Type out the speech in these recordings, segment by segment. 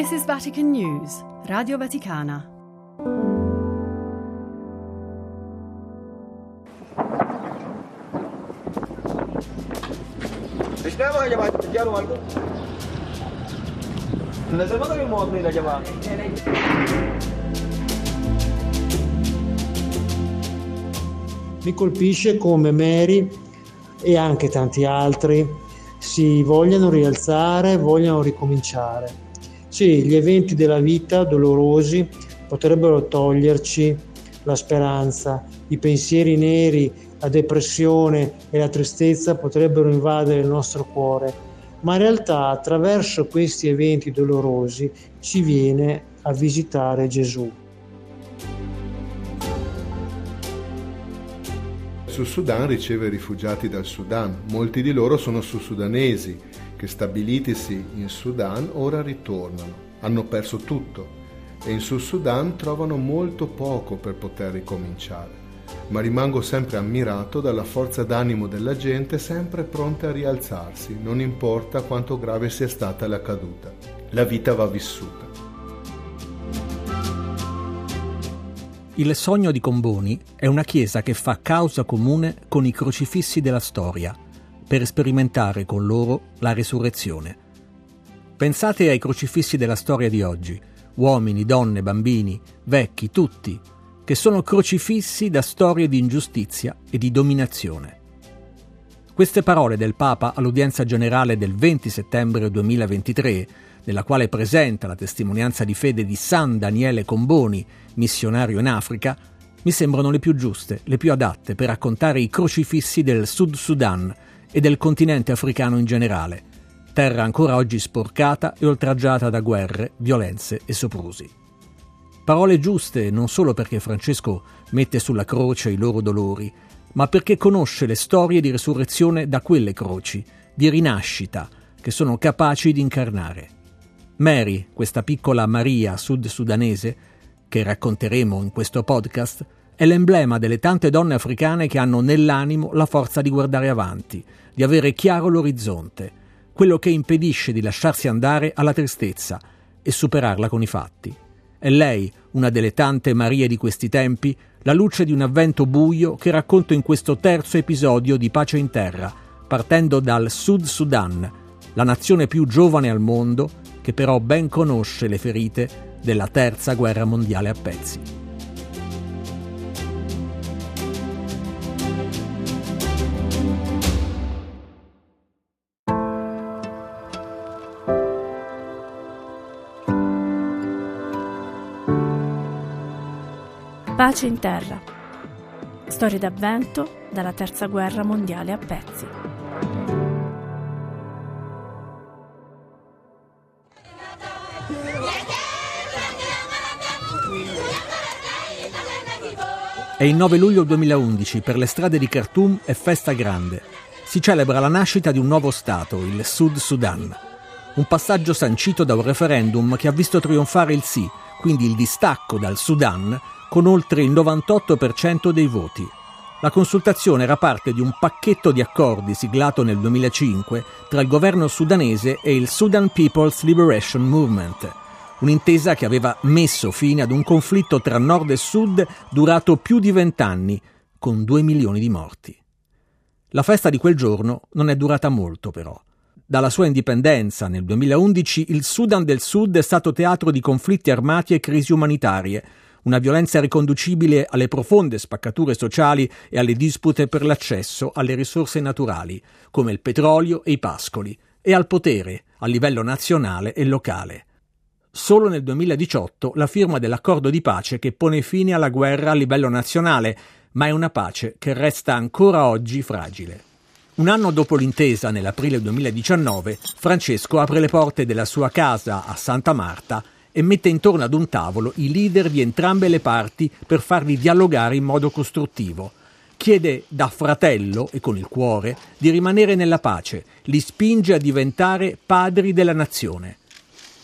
This is Vatican News, Radio Vaticana. Mi colpisce come Mary e anche tanti altri si vogliano rialzare, vogliano ricominciare. Sì, gli eventi della vita dolorosi potrebbero toglierci la speranza, i pensieri neri, la depressione e la tristezza potrebbero invadere il nostro cuore, ma in realtà attraverso questi eventi dolorosi ci viene a visitare Gesù. Sud Sudan riceve rifugiati dal Sudan, molti di loro sono sud-sudanesi che stabilitisi in Sudan ora ritornano, hanno perso tutto e in Sud Sudan trovano molto poco per poter ricominciare. Ma rimango sempre ammirato dalla forza d'animo della gente sempre pronta a rialzarsi, non importa quanto grave sia stata la caduta. La vita va vissuta. Il sogno di Comboni è una chiesa che fa causa comune con i crocifissi della storia, per sperimentare con loro la resurrezione. Pensate ai crocifissi della storia di oggi, uomini, donne, bambini, vecchi, tutti, che sono crocifissi da storie di ingiustizia e di dominazione. Queste parole del Papa all'udienza generale del 20 settembre 2023 nella quale presenta la testimonianza di fede di San Daniele Comboni, missionario in Africa, mi sembrano le più giuste, le più adatte per raccontare i crocifissi del Sud Sudan e del continente africano in generale, terra ancora oggi sporcata e oltraggiata da guerre, violenze e soprusi. Parole giuste non solo perché Francesco mette sulla croce i loro dolori, ma perché conosce le storie di resurrezione da quelle croci, di rinascita, che sono capaci di incarnare. Mary, questa piccola Maria sud-sudanese, che racconteremo in questo podcast, è l'emblema delle tante donne africane che hanno nell'animo la forza di guardare avanti, di avere chiaro l'orizzonte, quello che impedisce di lasciarsi andare alla tristezza e superarla con i fatti. È lei, una delle tante Marie di questi tempi, la luce di un avvento buio che racconto in questo terzo episodio di Pace in Terra, partendo dal Sud Sudan, la nazione più giovane al mondo che però ben conosce le ferite della terza guerra mondiale a pezzi. Pace in terra. Storie d'avvento dalla terza guerra mondiale a pezzi. È il 9 luglio 2011, per le strade di Khartoum è festa grande. Si celebra la nascita di un nuovo Stato, il Sud Sudan. Un passaggio sancito da un referendum che ha visto trionfare il sì, quindi il distacco dal Sudan, con oltre il 98% dei voti. La consultazione era parte di un pacchetto di accordi siglato nel 2005 tra il governo sudanese e il Sudan People's Liberation Movement, un'intesa che aveva messo fine ad un conflitto tra nord e sud durato più di vent'anni, con due milioni di morti. La festa di quel giorno non è durata molto, però. Dalla sua indipendenza nel 2011 il Sudan del Sud è stato teatro di conflitti armati e crisi umanitarie, una violenza riconducibile alle profonde spaccature sociali e alle dispute per l'accesso alle risorse naturali, come il petrolio e i pascoli, e al potere a livello nazionale e locale solo nel 2018 la firma dell'accordo di pace che pone fine alla guerra a livello nazionale, ma è una pace che resta ancora oggi fragile. Un anno dopo l'intesa, nell'aprile 2019, Francesco apre le porte della sua casa a Santa Marta e mette intorno ad un tavolo i leader di entrambe le parti per farli dialogare in modo costruttivo. Chiede da fratello e con il cuore di rimanere nella pace, li spinge a diventare padri della nazione.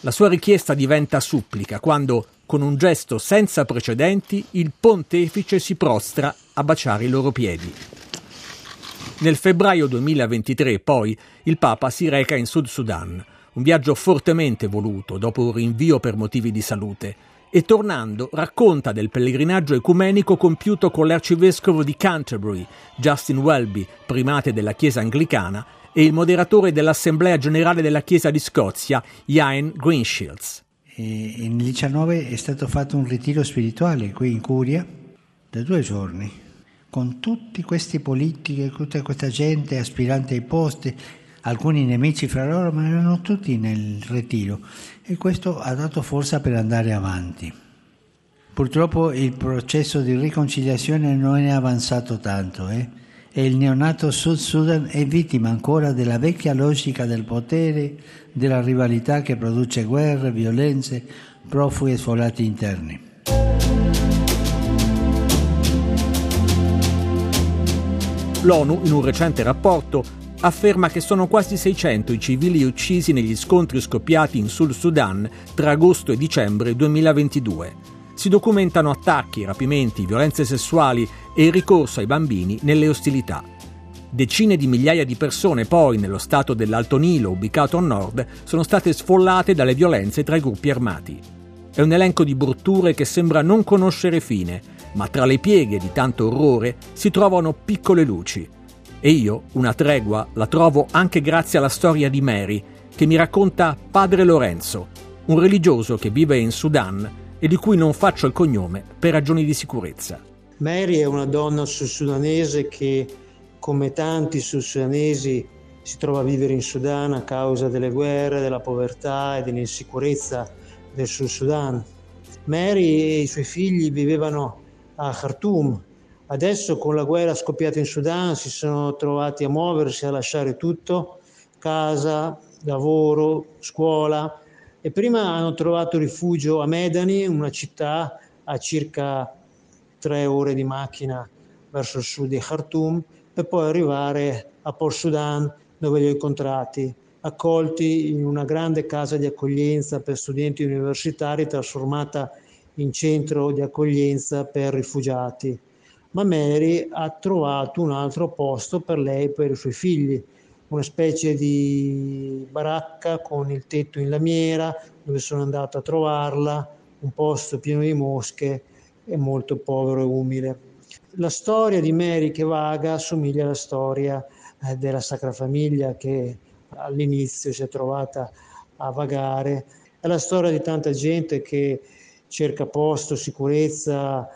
La sua richiesta diventa supplica quando, con un gesto senza precedenti, il pontefice si prostra a baciare i loro piedi. Nel febbraio 2023, poi, il Papa si reca in Sud Sudan, un viaggio fortemente voluto dopo un rinvio per motivi di salute, e tornando racconta del pellegrinaggio ecumenico compiuto con l'arcivescovo di Canterbury, Justin Welby, primate della Chiesa anglicana, e il moderatore dell'Assemblea generale della Chiesa di Scozia, Ian Greenshields. E nel 19 è stato fatto un ritiro spirituale qui in Curia da due giorni, con tutti questi politici, tutta questa gente aspirante ai posti, alcuni nemici fra loro, ma erano tutti nel ritiro e questo ha dato forza per andare avanti. Purtroppo il processo di riconciliazione non è avanzato tanto eh? e il neonato Sud Sudan è vittima ancora della vecchia logica del potere, della rivalità che produce guerre, violenze, profughi e sfolati interni. L'ONU, in un recente rapporto, afferma che sono quasi 600 i civili uccisi negli scontri scoppiati in Sud Sudan tra agosto e dicembre 2022. Si documentano attacchi, rapimenti, violenze sessuali e il ricorso ai bambini nelle ostilità. Decine di migliaia di persone poi nello stato dell'Alto Nilo, ubicato a nord, sono state sfollate dalle violenze tra i gruppi armati. È un elenco di brutture che sembra non conoscere fine, ma tra le pieghe di tanto orrore si trovano piccole luci, e io una tregua la trovo anche grazie alla storia di Mary, che mi racconta Padre Lorenzo, un religioso che vive in Sudan e di cui non faccio il cognome per ragioni di sicurezza. Mary è una donna sud-sudanese che, come tanti sud-sudanesi, si trova a vivere in Sudan a causa delle guerre, della povertà e dell'insicurezza del Sud Sudan. Mary e i suoi figli vivevano a Khartoum, Adesso con la guerra scoppiata in Sudan si sono trovati a muoversi, a lasciare tutto, casa, lavoro, scuola. E prima hanno trovato rifugio a Medani, una città a circa tre ore di macchina verso il sud di Khartoum, per poi arrivare a Port Sudan dove li ho incontrati, accolti in una grande casa di accoglienza per studenti universitari trasformata in centro di accoglienza per rifugiati ma Mary ha trovato un altro posto per lei e per i suoi figli, una specie di baracca con il tetto in lamiera dove sono andato a trovarla, un posto pieno di mosche e molto povero e umile. La storia di Mary che vaga assomiglia alla storia eh, della Sacra Famiglia che all'inizio si è trovata a vagare, è la storia di tanta gente che cerca posto, sicurezza,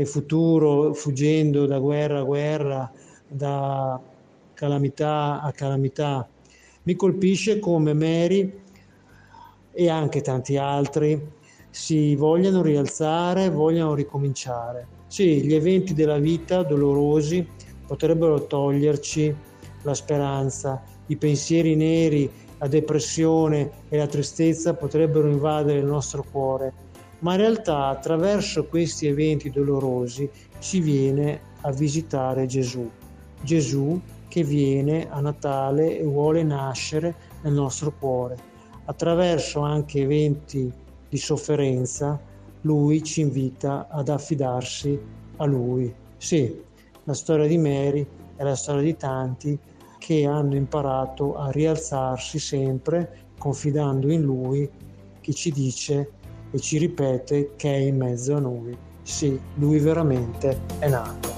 e futuro fuggendo da guerra a guerra, da calamità a calamità. Mi colpisce come Mary e anche tanti altri si vogliano rialzare, vogliano ricominciare. Sì, gli eventi della vita dolorosi potrebbero toglierci la speranza, i pensieri neri, la depressione e la tristezza potrebbero invadere il nostro cuore ma in realtà attraverso questi eventi dolorosi si viene a visitare Gesù. Gesù che viene a Natale e vuole nascere nel nostro cuore. Attraverso anche eventi di sofferenza, lui ci invita ad affidarsi a lui. Sì, la storia di Mary è la storia di tanti che hanno imparato a rialzarsi sempre confidando in lui che ci dice e ci ripete che è in mezzo a noi. Sì, lui veramente è nato.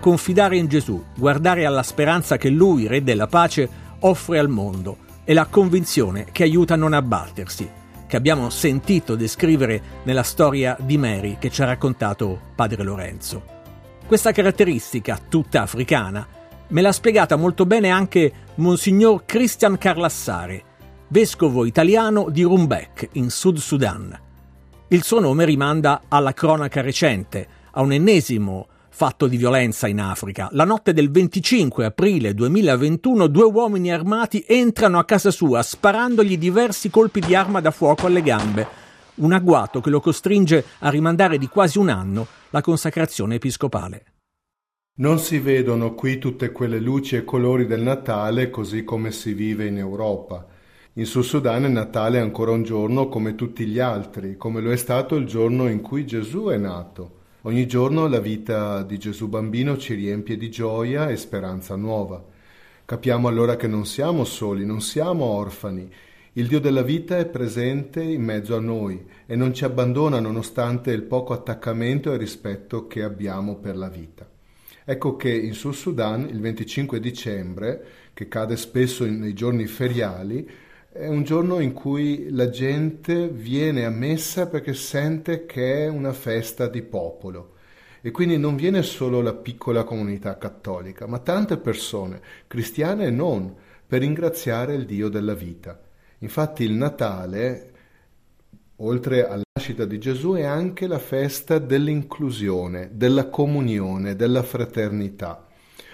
Confidare in Gesù, guardare alla speranza che Lui, Re della pace, offre al mondo e la convinzione che aiuta a non abbattersi, che abbiamo sentito descrivere nella storia di Mary che ci ha raccontato padre Lorenzo. Questa caratteristica, tutta africana, me l'ha spiegata molto bene anche Monsignor Christian Carlassare, vescovo italiano di Rumbek, in Sud Sudan. Il suo nome rimanda alla cronaca recente, a un ennesimo fatto di violenza in Africa. La notte del 25 aprile 2021 due uomini armati entrano a casa sua sparandogli diversi colpi di arma da fuoco alle gambe. Un agguato che lo costringe a rimandare di quasi un anno la consacrazione episcopale. Non si vedono qui tutte quelle luci e colori del Natale così come si vive in Europa. In Sud Sudan il Natale è ancora un giorno come tutti gli altri, come lo è stato il giorno in cui Gesù è nato. Ogni giorno la vita di Gesù bambino ci riempie di gioia e speranza nuova. Capiamo allora che non siamo soli, non siamo orfani. Il Dio della vita è presente in mezzo a noi e non ci abbandona nonostante il poco attaccamento e rispetto che abbiamo per la vita. Ecco che in Sud Sudan il 25 dicembre, che cade spesso nei giorni feriali, è un giorno in cui la gente viene a messa perché sente che è una festa di popolo. E quindi non viene solo la piccola comunità cattolica, ma tante persone, cristiane e non, per ringraziare il Dio della vita. Infatti il Natale, oltre alla nascita di Gesù, è anche la festa dell'inclusione, della comunione, della fraternità.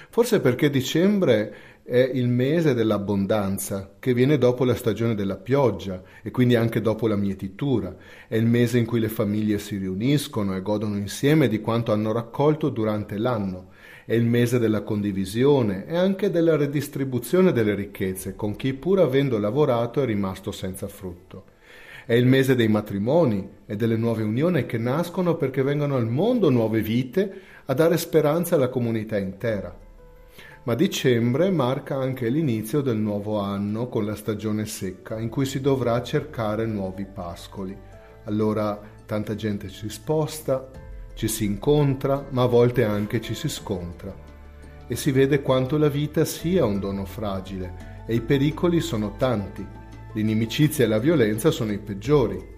Forse perché dicembre è il mese dell'abbondanza che viene dopo la stagione della pioggia e quindi anche dopo la mietitura. È il mese in cui le famiglie si riuniscono e godono insieme di quanto hanno raccolto durante l'anno. È il mese della condivisione e anche della redistribuzione delle ricchezze con chi pur avendo lavorato è rimasto senza frutto. È il mese dei matrimoni e delle nuove unioni che nascono perché vengono al mondo nuove vite a dare speranza alla comunità intera ma dicembre marca anche l'inizio del nuovo anno con la stagione secca in cui si dovrà cercare nuovi pascoli. Allora tanta gente si sposta, ci si incontra, ma a volte anche ci si scontra. E si vede quanto la vita sia un dono fragile e i pericoli sono tanti. L'inimicizia e la violenza sono i peggiori.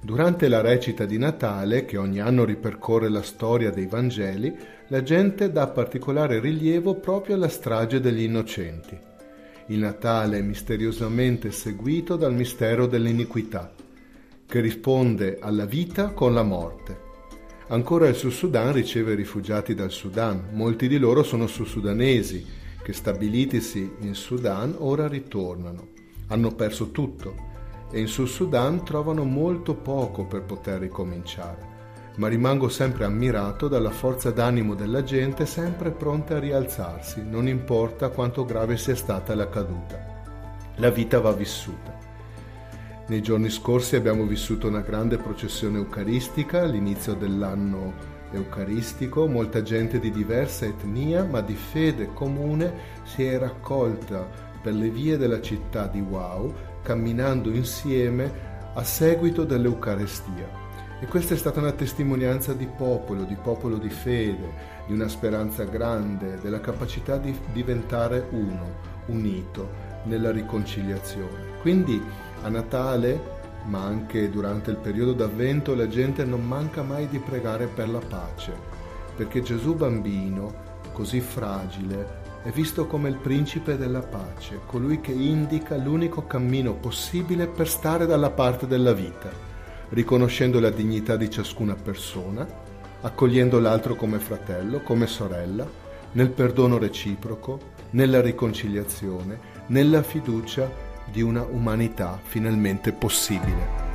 Durante la recita di Natale, che ogni anno ripercorre la storia dei Vangeli, la gente dà particolare rilievo proprio alla strage degli innocenti. Il Natale è misteriosamente seguito dal mistero dell'iniquità, che risponde alla vita con la morte. Ancora il Sud Sudan riceve rifugiati dal Sudan, molti di loro sono sud-sudanesi, che stabilitisi in Sudan ora ritornano. Hanno perso tutto, e in Sud Sudan trovano molto poco per poter ricominciare, ma rimango sempre ammirato dalla forza d'animo della gente sempre pronta a rialzarsi, non importa quanto grave sia stata la caduta. La vita va vissuta. Nei giorni scorsi abbiamo vissuto una grande processione eucaristica, all'inizio dell'anno eucaristico, molta gente di diversa etnia ma di fede comune si è raccolta per le vie della città di Wau camminando insieme a seguito dell'Eucarestia. E questa è stata una testimonianza di popolo, di popolo di fede, di una speranza grande, della capacità di diventare uno, unito nella riconciliazione. Quindi a Natale, ma anche durante il periodo d'avvento, la gente non manca mai di pregare per la pace, perché Gesù bambino, così fragile, è visto come il principe della pace, colui che indica l'unico cammino possibile per stare dalla parte della vita, riconoscendo la dignità di ciascuna persona, accogliendo l'altro come fratello, come sorella, nel perdono reciproco, nella riconciliazione, nella fiducia di una umanità finalmente possibile.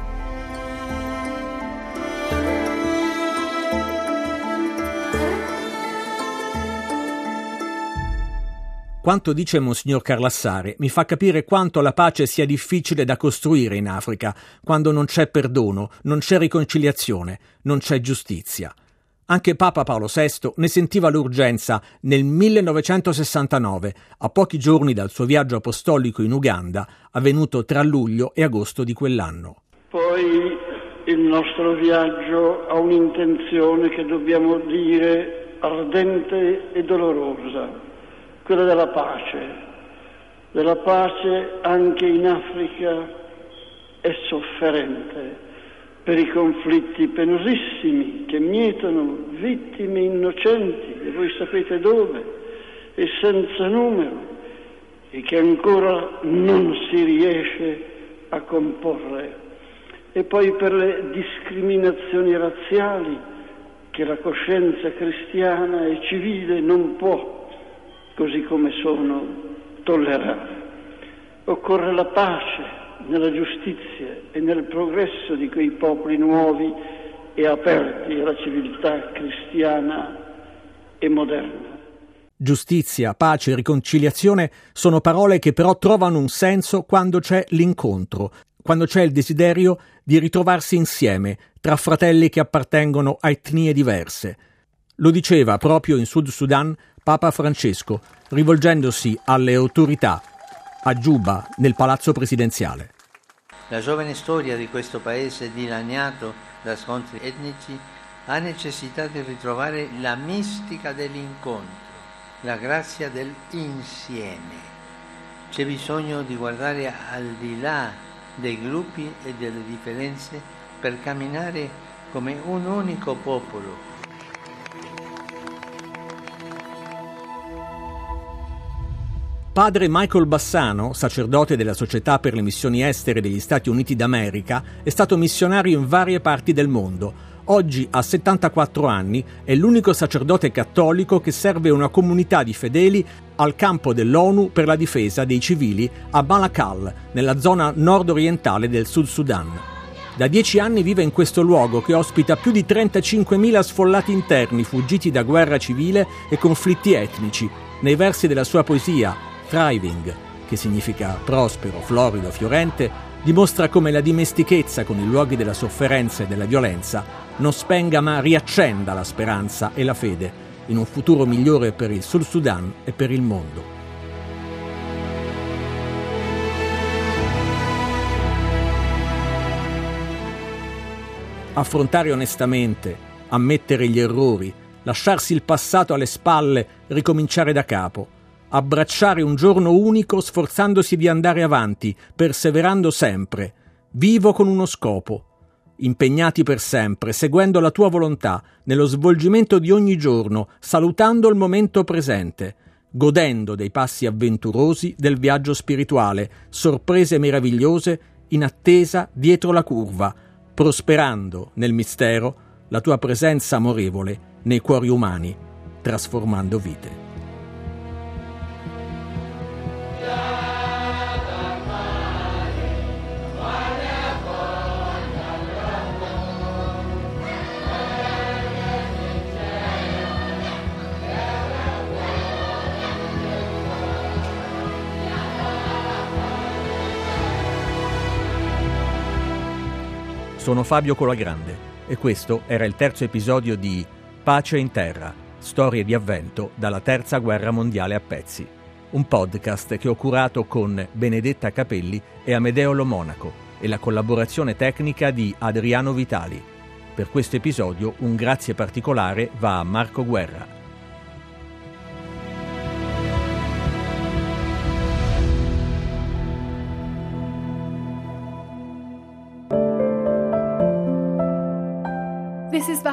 Quanto dice Monsignor Carlassare mi fa capire quanto la pace sia difficile da costruire in Africa, quando non c'è perdono, non c'è riconciliazione, non c'è giustizia. Anche Papa Paolo VI ne sentiva l'urgenza nel 1969, a pochi giorni dal suo viaggio apostolico in Uganda, avvenuto tra luglio e agosto di quell'anno. Poi il nostro viaggio ha un'intenzione che dobbiamo dire ardente e dolorosa quella della pace, della pace anche in Africa è sofferente per i conflitti penosissimi che mietono vittime innocenti, e voi sapete dove, e senza numero, e che ancora non si riesce a comporre. E poi per le discriminazioni razziali che la coscienza cristiana e civile non può così come sono, tollerare. Occorre la pace nella giustizia e nel progresso di quei popoli nuovi e aperti alla civiltà cristiana e moderna. Giustizia, pace, riconciliazione sono parole che però trovano un senso quando c'è l'incontro, quando c'è il desiderio di ritrovarsi insieme tra fratelli che appartengono a etnie diverse. Lo diceva proprio in Sud Sudan Papa Francesco, rivolgendosi alle autorità a Giuba, nel palazzo presidenziale. La giovane storia di questo paese dilaniato da scontri etnici ha necessità di ritrovare la mistica dell'incontro la grazia dell'insieme. C'è bisogno di guardare al di là dei gruppi e delle differenze per camminare come un unico popolo. Padre Michael Bassano, sacerdote della Società per le Missioni Estere degli Stati Uniti d'America, è stato missionario in varie parti del mondo Oggi ha 74 anni, è l'unico sacerdote cattolico che serve una comunità di fedeli al campo dell'ONU per la difesa dei civili a Malakal, nella zona nord-orientale del Sud Sudan. Da dieci anni vive in questo luogo che ospita più di 35.000 sfollati interni fuggiti da guerra civile e conflitti etnici. Nei versi della sua poesia, Thriving, che significa prospero, florido, fiorente, dimostra come la dimestichezza con i luoghi della sofferenza e della violenza non spenga ma riaccenda la speranza e la fede in un futuro migliore per il Sud Sudan e per il mondo. Affrontare onestamente, ammettere gli errori, lasciarsi il passato alle spalle, ricominciare da capo, abbracciare un giorno unico sforzandosi di andare avanti, perseverando sempre, vivo con uno scopo, impegnati per sempre, seguendo la tua volontà, nello svolgimento di ogni giorno, salutando il momento presente, godendo dei passi avventurosi del viaggio spirituale, sorprese meravigliose in attesa dietro la curva, prosperando nel mistero la tua presenza amorevole nei cuori umani, trasformando vite. Sono Fabio Colagrande e questo era il terzo episodio di Pace in Terra, storie di avvento dalla Terza Guerra Mondiale a pezzi, un podcast che ho curato con Benedetta Capelli e Amedeo Lo Monaco e la collaborazione tecnica di Adriano Vitali. Per questo episodio un grazie particolare va a Marco Guerra.